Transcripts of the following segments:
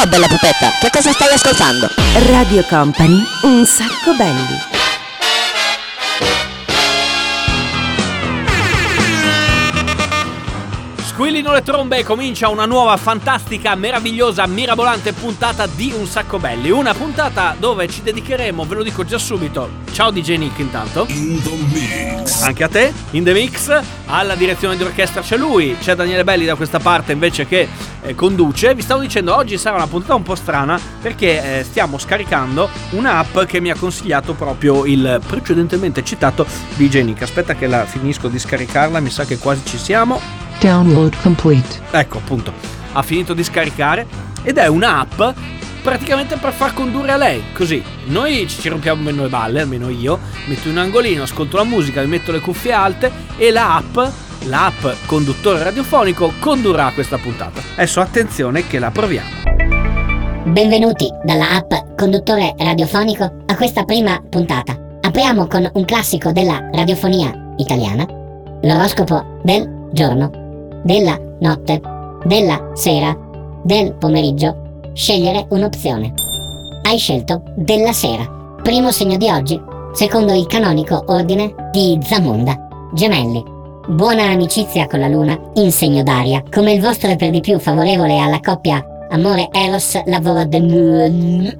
Ciao bella pupetta, che cosa stai ascoltando? Radio Company, un sacco belli. Squillino le trombe e comincia una nuova fantastica, meravigliosa, mirabolante puntata di Un Sacco Belli. Una puntata dove ci dedicheremo, ve lo dico già subito. Ciao DJ Nick intanto. In the mix. Anche a te, in the mix. Alla direzione di orchestra c'è lui, c'è Daniele Belli da questa parte invece che eh, conduce. Vi stavo dicendo, oggi sarà una puntata un po' strana perché eh, stiamo scaricando un'app che mi ha consigliato proprio il precedentemente citato DJ Nick. Aspetta che la finisco di scaricarla, mi sa che quasi ci siamo. Download complete. Ecco appunto, ha finito di scaricare ed è un'app praticamente per far condurre a lei. Così noi ci rompiamo meno le balle, almeno io, metto in un angolino, ascolto la musica, mi metto le cuffie alte e la app, l'app conduttore radiofonico condurrà questa puntata. Adesso attenzione che la proviamo. Benvenuti dalla app Conduttore Radiofonico a questa prima puntata. Apriamo con un classico della radiofonia italiana, l'oroscopo del giorno, della notte, della sera, del pomeriggio. Scegliere un'opzione. Hai scelto della sera. Primo segno di oggi, secondo il canonico ordine di Zamunda. Gemelli. Buona amicizia con la luna in segno d'aria, come il vostro è per di più favorevole alla coppia amore eros lavoro del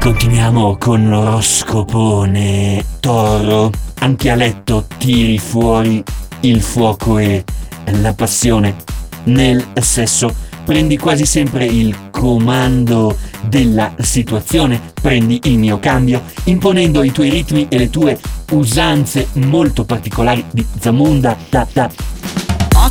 Continuiamo con l'oroscopone. Toro, anche a letto tiri fuori il fuoco e la passione. Nel sesso prendi quasi sempre il comando della situazione, prendi il mio cambio, imponendo i tuoi ritmi e le tue usanze molto particolari di Zamunda. Da, da.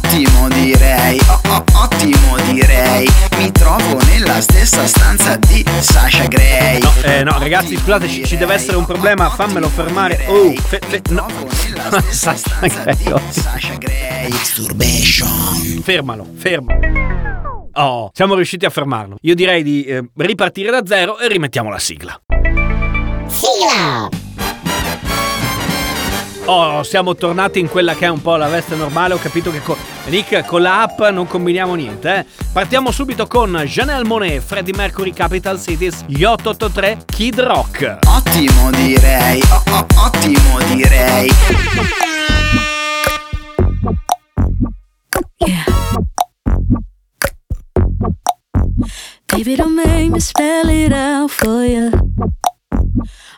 Ottimo direi, oh, oh, ottimo direi Mi trovo nella stessa stanza di Sasha Gray No, eh, no ragazzi scusate ci, ci deve essere un problema, fammelo fermare. Oh, fe, fe, no. Sasha Gray Masturbation Fermalo, fermalo. Oh, siamo riusciti a fermarlo. Io direi di eh, ripartire da zero e rimettiamo la sigla. Sigla! Oh, siamo tornati in quella che è un po' la veste normale. Ho capito che con Nick con la app non combiniamo niente. Eh? Partiamo subito con Janelle Monet, Freddie Mercury Capital Cities, gli 883 Kid Rock. Ottimo direi, oh, oh, ottimo direi Baby, don't make me spell it out for you.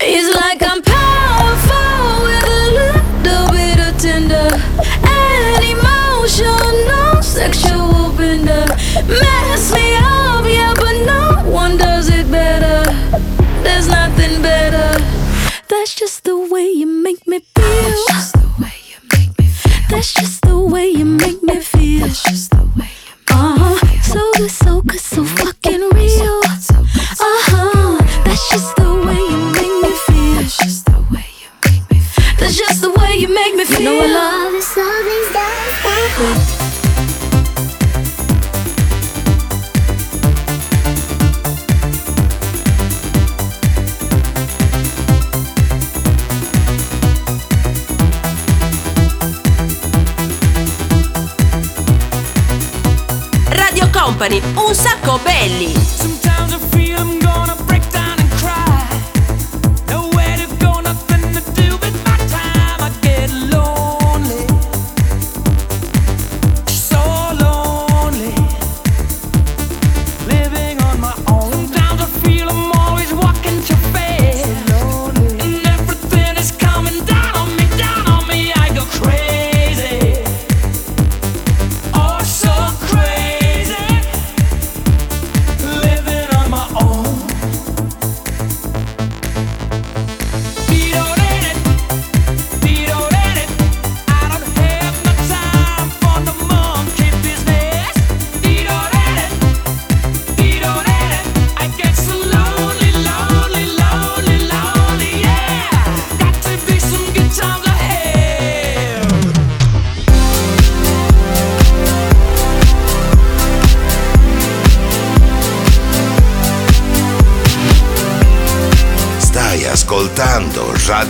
It's like I'm powerful with a little bit of tender and emotional sexual bender. Mess me up, yeah, but no one does it better. There's nothing better. That's just the way you make me feel. That's just the way you make me feel. That's just the way you make me feel. That's just the way you make uh-huh. me feel. So good, so good, so fucking real. Uh-huh. That's just the That's just the way you make me feel. You know I love this, love this, love this. Radio Company, un sacco belli.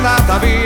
nada vi.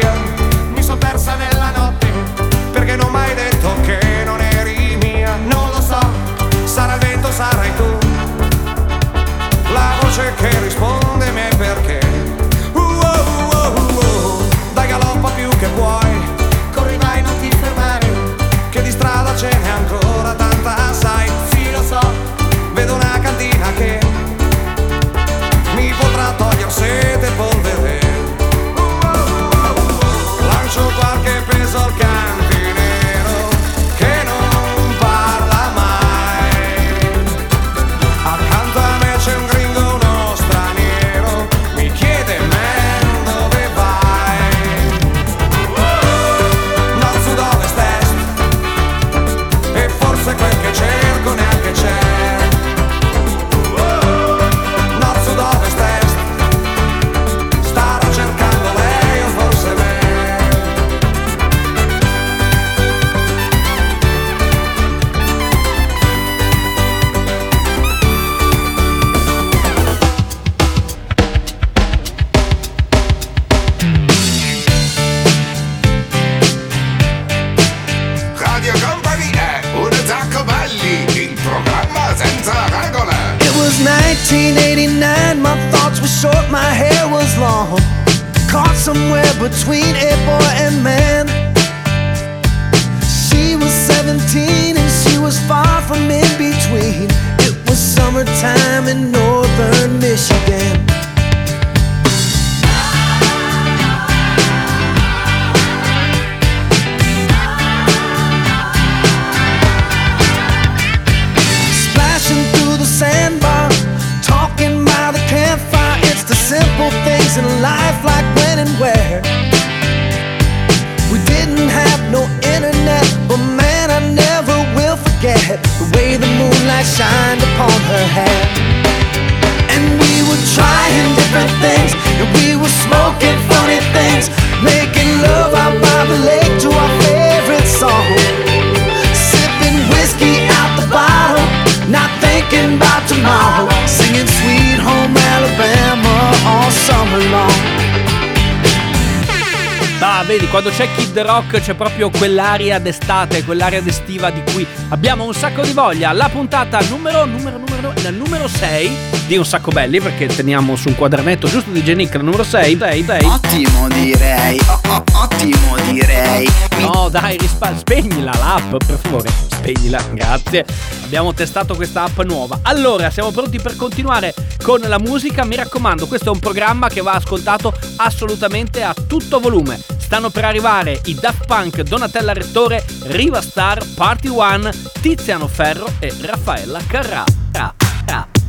quando c'è Kid Rock c'è proprio quell'aria d'estate, quell'aria d'estiva di cui abbiamo un sacco di voglia. La puntata numero, numero, numero, la numero 6 di Un Sacco Belli, perché teniamo su un quadernetto giusto di Jenny la numero 6. Dai, dai. Ottimo direi, o- o- ottimo direi. No dai, rispa- spegnila l'app, per favore, spegnila, grazie. Abbiamo testato questa app nuova. Allora, siamo pronti per continuare con la musica. Mi raccomando, questo è un programma che va ascoltato assolutamente a tutto volume stanno per arrivare i Daft Punk Donatella Rettore, Riva Star, Party One, Tiziano Ferro e Raffaella Carrà. Carrà.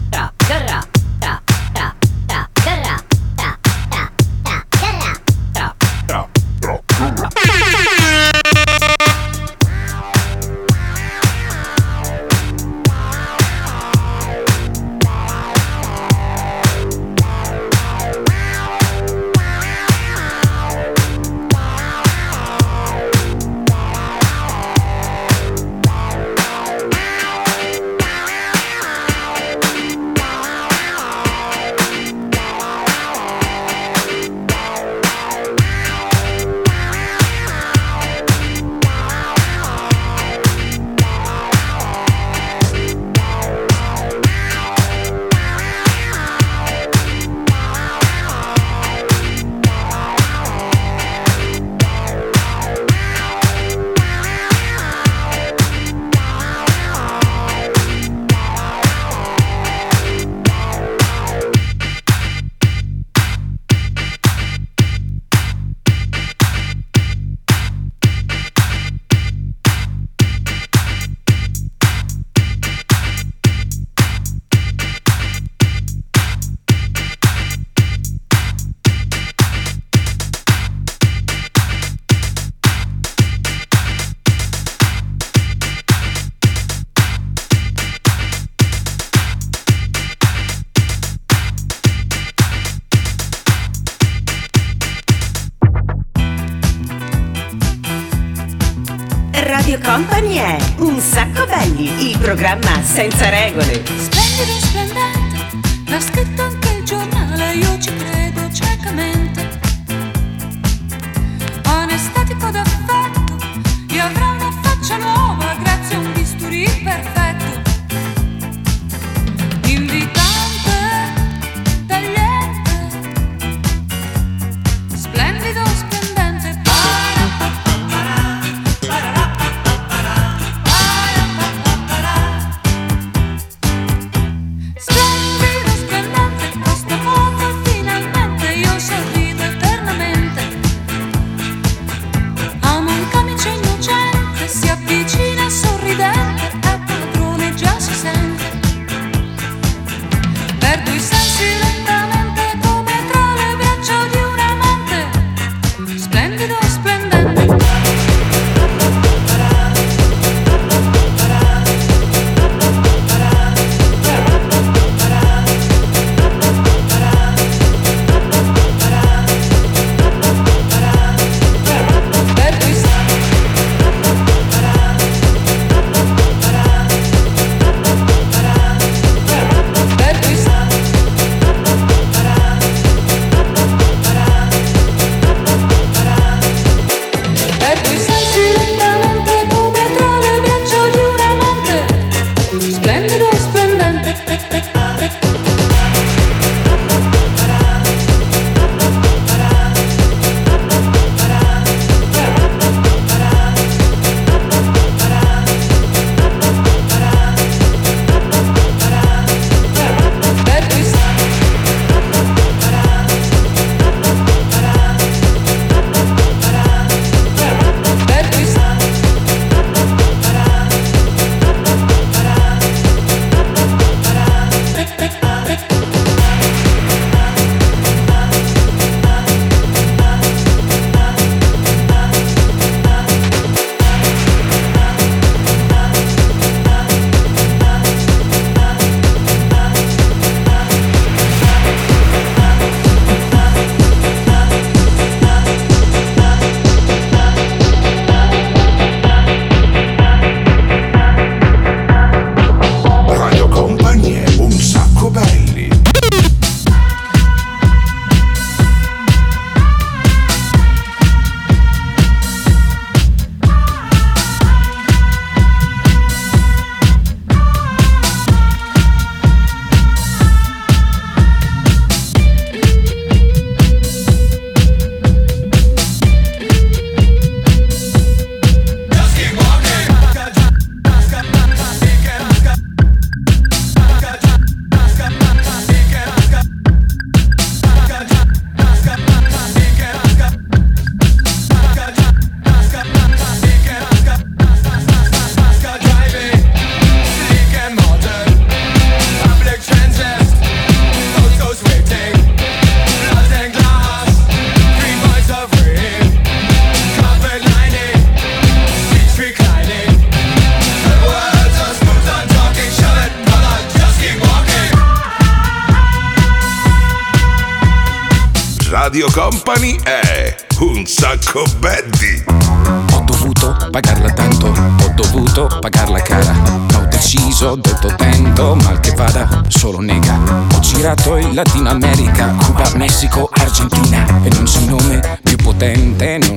Carrà. Carrà. Senza regole. Splendido, splendente, l'ha scritto anche il giornale, io ci credo ciecamente. Anestetico d'affetto, io avrò una faccia nuova grazie a un bisturi perfetto.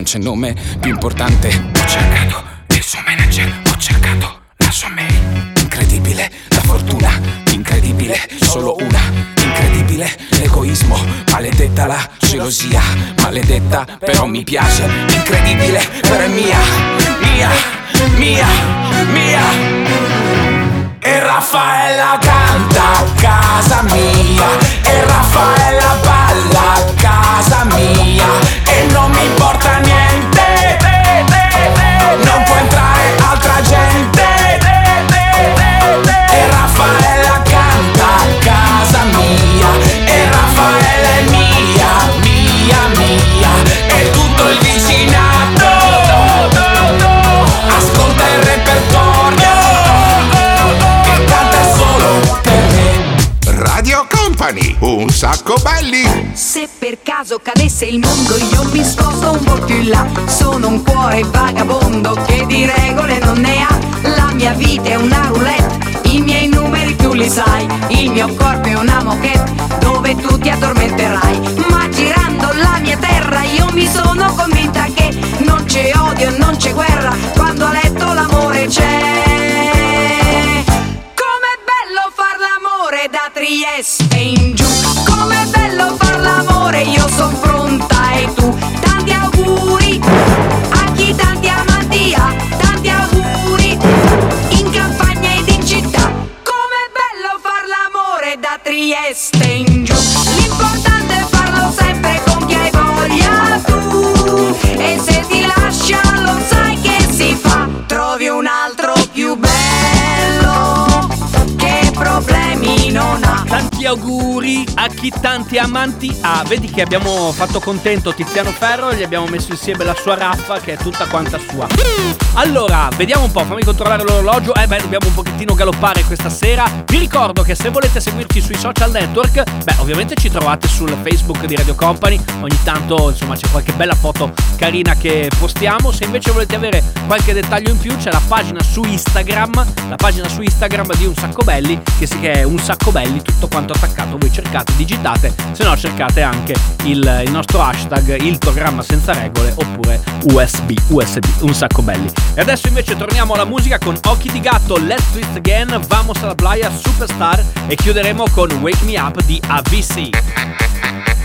C'è nome più importante. Ho cercato il suo manager, ho cercato la sua mail. Incredibile, la fortuna, incredibile, solo una. Incredibile, l'egoismo, maledetta la gelosia, maledetta però mi piace. Incredibile, però è mia, mia, mia, mia. E Raffaella canta a casa mia E Raffaella balla a casa mia E non mi importa niente sacco belli. Se per caso cadesse il mondo io mi sposto un po' più in là. Sono un cuore vagabondo che di regole non ne ha. La mia vita è una roulette, i miei numeri tu li sai. Il mio corpo è una moquette dove tu ti addormenterai. Ma girando la mia terra io mi sono convinta che Non c'è odio e non c'è guerra. Quando a letto l'amore c'è. Com'è auguri a chi tanti amanti ha. Vedi che abbiamo fatto contento Tiziano Ferro e gli abbiamo messo insieme la sua raffa che è tutta quanta sua. Allora, vediamo un po', fammi controllare l'orologio. Eh beh, dobbiamo un pochettino galoppare questa sera. Vi ricordo che se volete seguirci sui social network, beh, ovviamente ci trovate sul Facebook di Radio Company. Ogni tanto, insomma, c'è qualche bella foto carina che postiamo. Se invece volete avere qualche dettaglio in più, c'è la pagina su Instagram, la pagina su Instagram di Un Sacco Belli, che si è Un Sacco Belli, tutto quanto attaccato. Voi cercate, digitate, se no cercate anche il, il nostro hashtag, il programma senza regole, oppure USB, USB, Un Sacco Belli. E adesso invece torniamo alla musica con Occhi di Gatto, Let's Twist Again, Vamos alla Playa, Superstar e chiuderemo con Wake Me Up di AVC.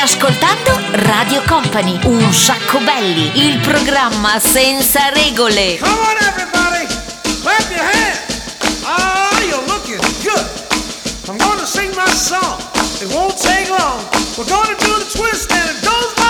Ascoltando Radio Company, un sacco belli, il programma senza regole. Come on, everybody, clap your hands. Oh, you're looking good. I'm gonna sing my song. It won't take long. We're gonna do the twist, and it goes like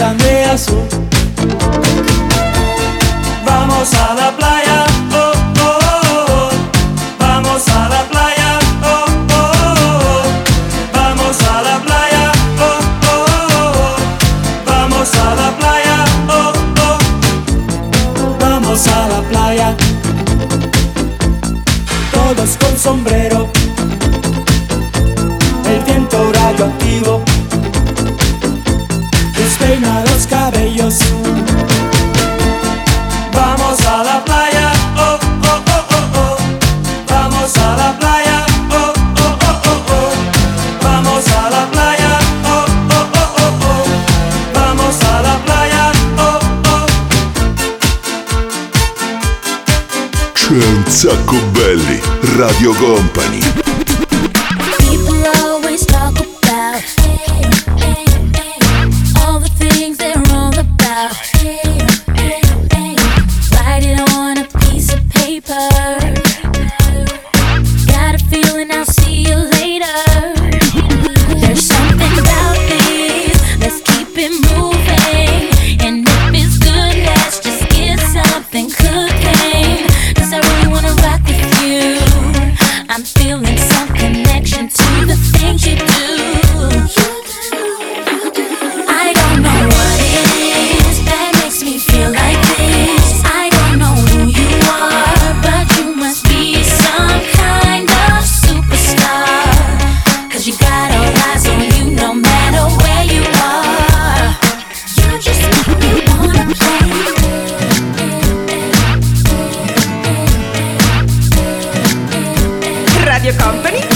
Andrea Azul. Vamos a la belli, Radio Company.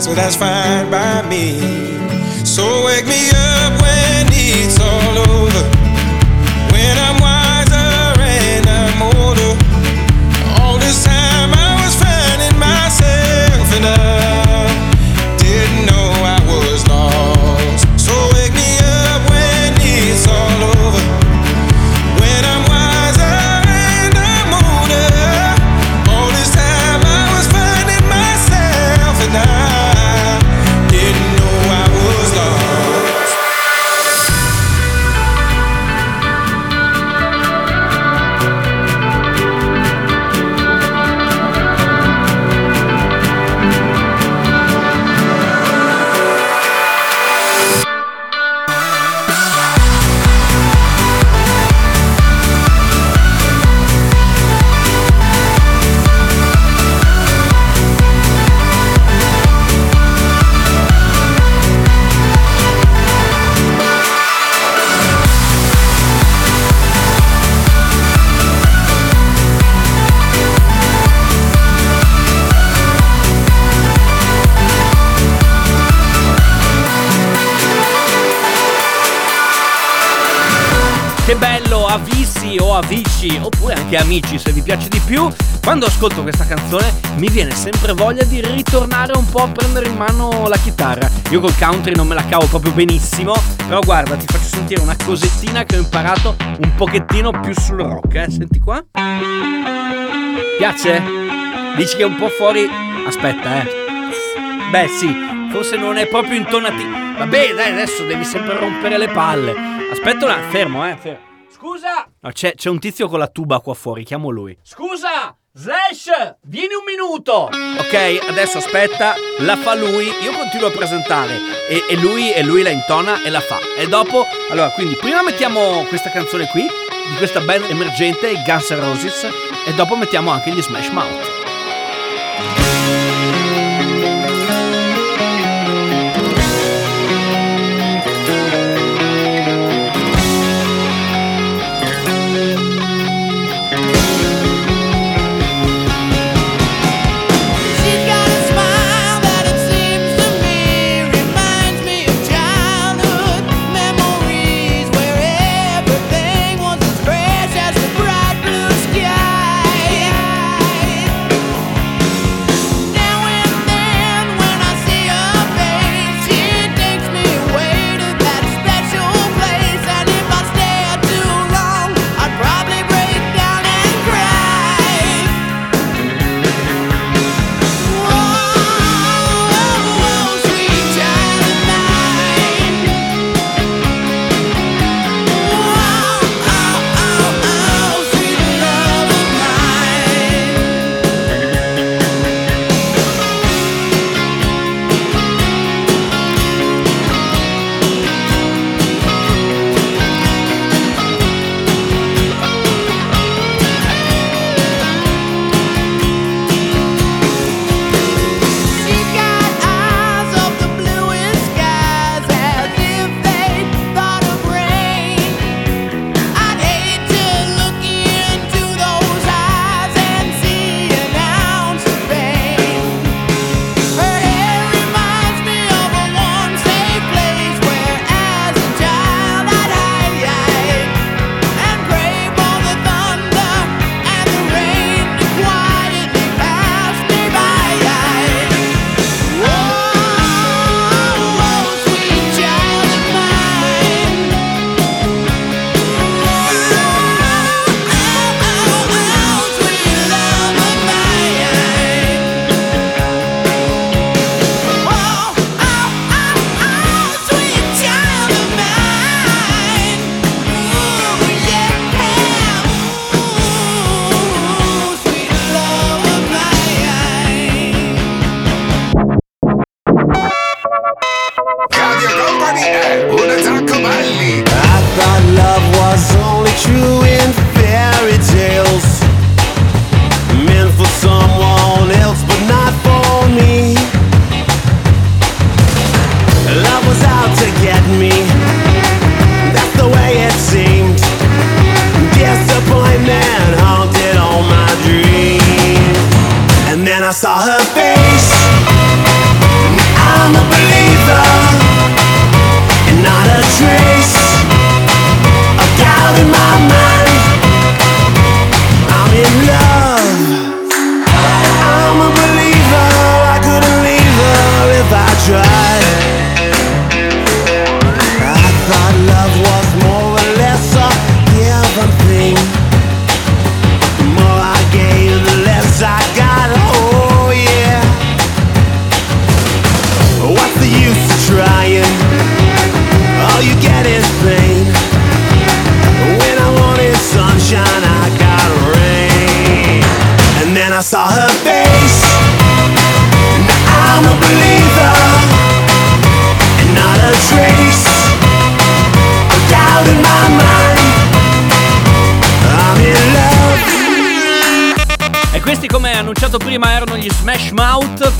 So that's fine by me. So wake me up anche amici se vi piace di più. Quando ascolto questa canzone mi viene sempre voglia di ritornare un po' a prendere in mano la chitarra. Io col country non me la cavo proprio benissimo, però guarda, ti faccio sentire una cosettina che ho imparato un pochettino più sul rock, eh. Senti qua. Piace? Dici che è un po' fuori... Aspetta, eh. Beh sì, forse non è proprio intonativo. Vabbè, dai, adesso devi sempre rompere le palle. Aspetta un attimo, fermo, eh. fermo. Scusa! No, c'è, c'è un tizio con la tuba qua fuori, chiamo lui. Scusa! Slash! Vieni un minuto! Ok, adesso aspetta, la fa lui, io continuo a presentare e, e lui, e lui la intona e la fa. E dopo, allora, quindi prima mettiamo questa canzone qui, di questa band emergente, i Guns N' Roses, e dopo mettiamo anche gli Smash Mouth.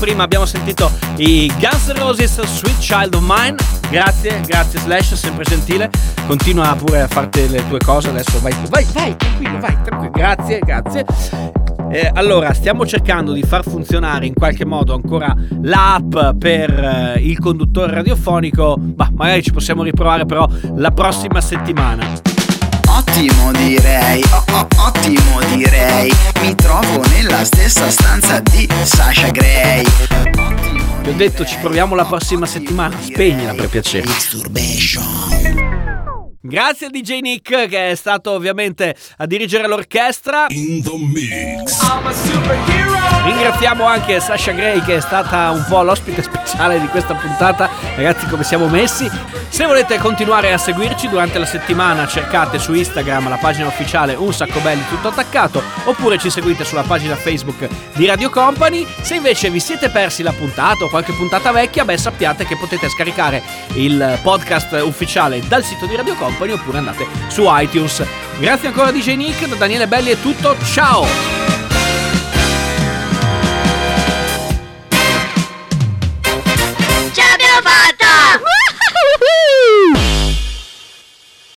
Prima abbiamo sentito i Guns N' Roses Sweet Child of Mine. Grazie, grazie Slash, sempre gentile. Continua pure a farti le tue cose. Adesso vai, vai, vai, tranquillo, vai, tranquillo. Grazie, grazie. Eh, allora, stiamo cercando di far funzionare in qualche modo ancora l'app per eh, il conduttore radiofonico. Ma magari ci possiamo riprovare però la prossima settimana. Ottimo direi, oh, oh, ottimo direi Mi trovo nella stessa stanza di Sasha Gray Ti ho detto ci proviamo la prossima settimana. Spegnila per piacere. Grazie a DJ Nick che è stato ovviamente a dirigere l'orchestra. In the mix. Ringraziamo anche Sasha Gray che è stata un po' l'ospite speciale di questa puntata. Ragazzi come siamo messi. Se volete continuare a seguirci durante la settimana cercate su Instagram la pagina ufficiale Un Sacco Belli tutto attaccato oppure ci seguite sulla pagina Facebook di Radio Company. Se invece vi siete persi la puntata o qualche puntata vecchia, beh sappiate che potete scaricare il podcast ufficiale dal sito di Radio Company oppure andate su iTunes. Grazie ancora a DJ Nick, da Daniele Belli è tutto, ciao!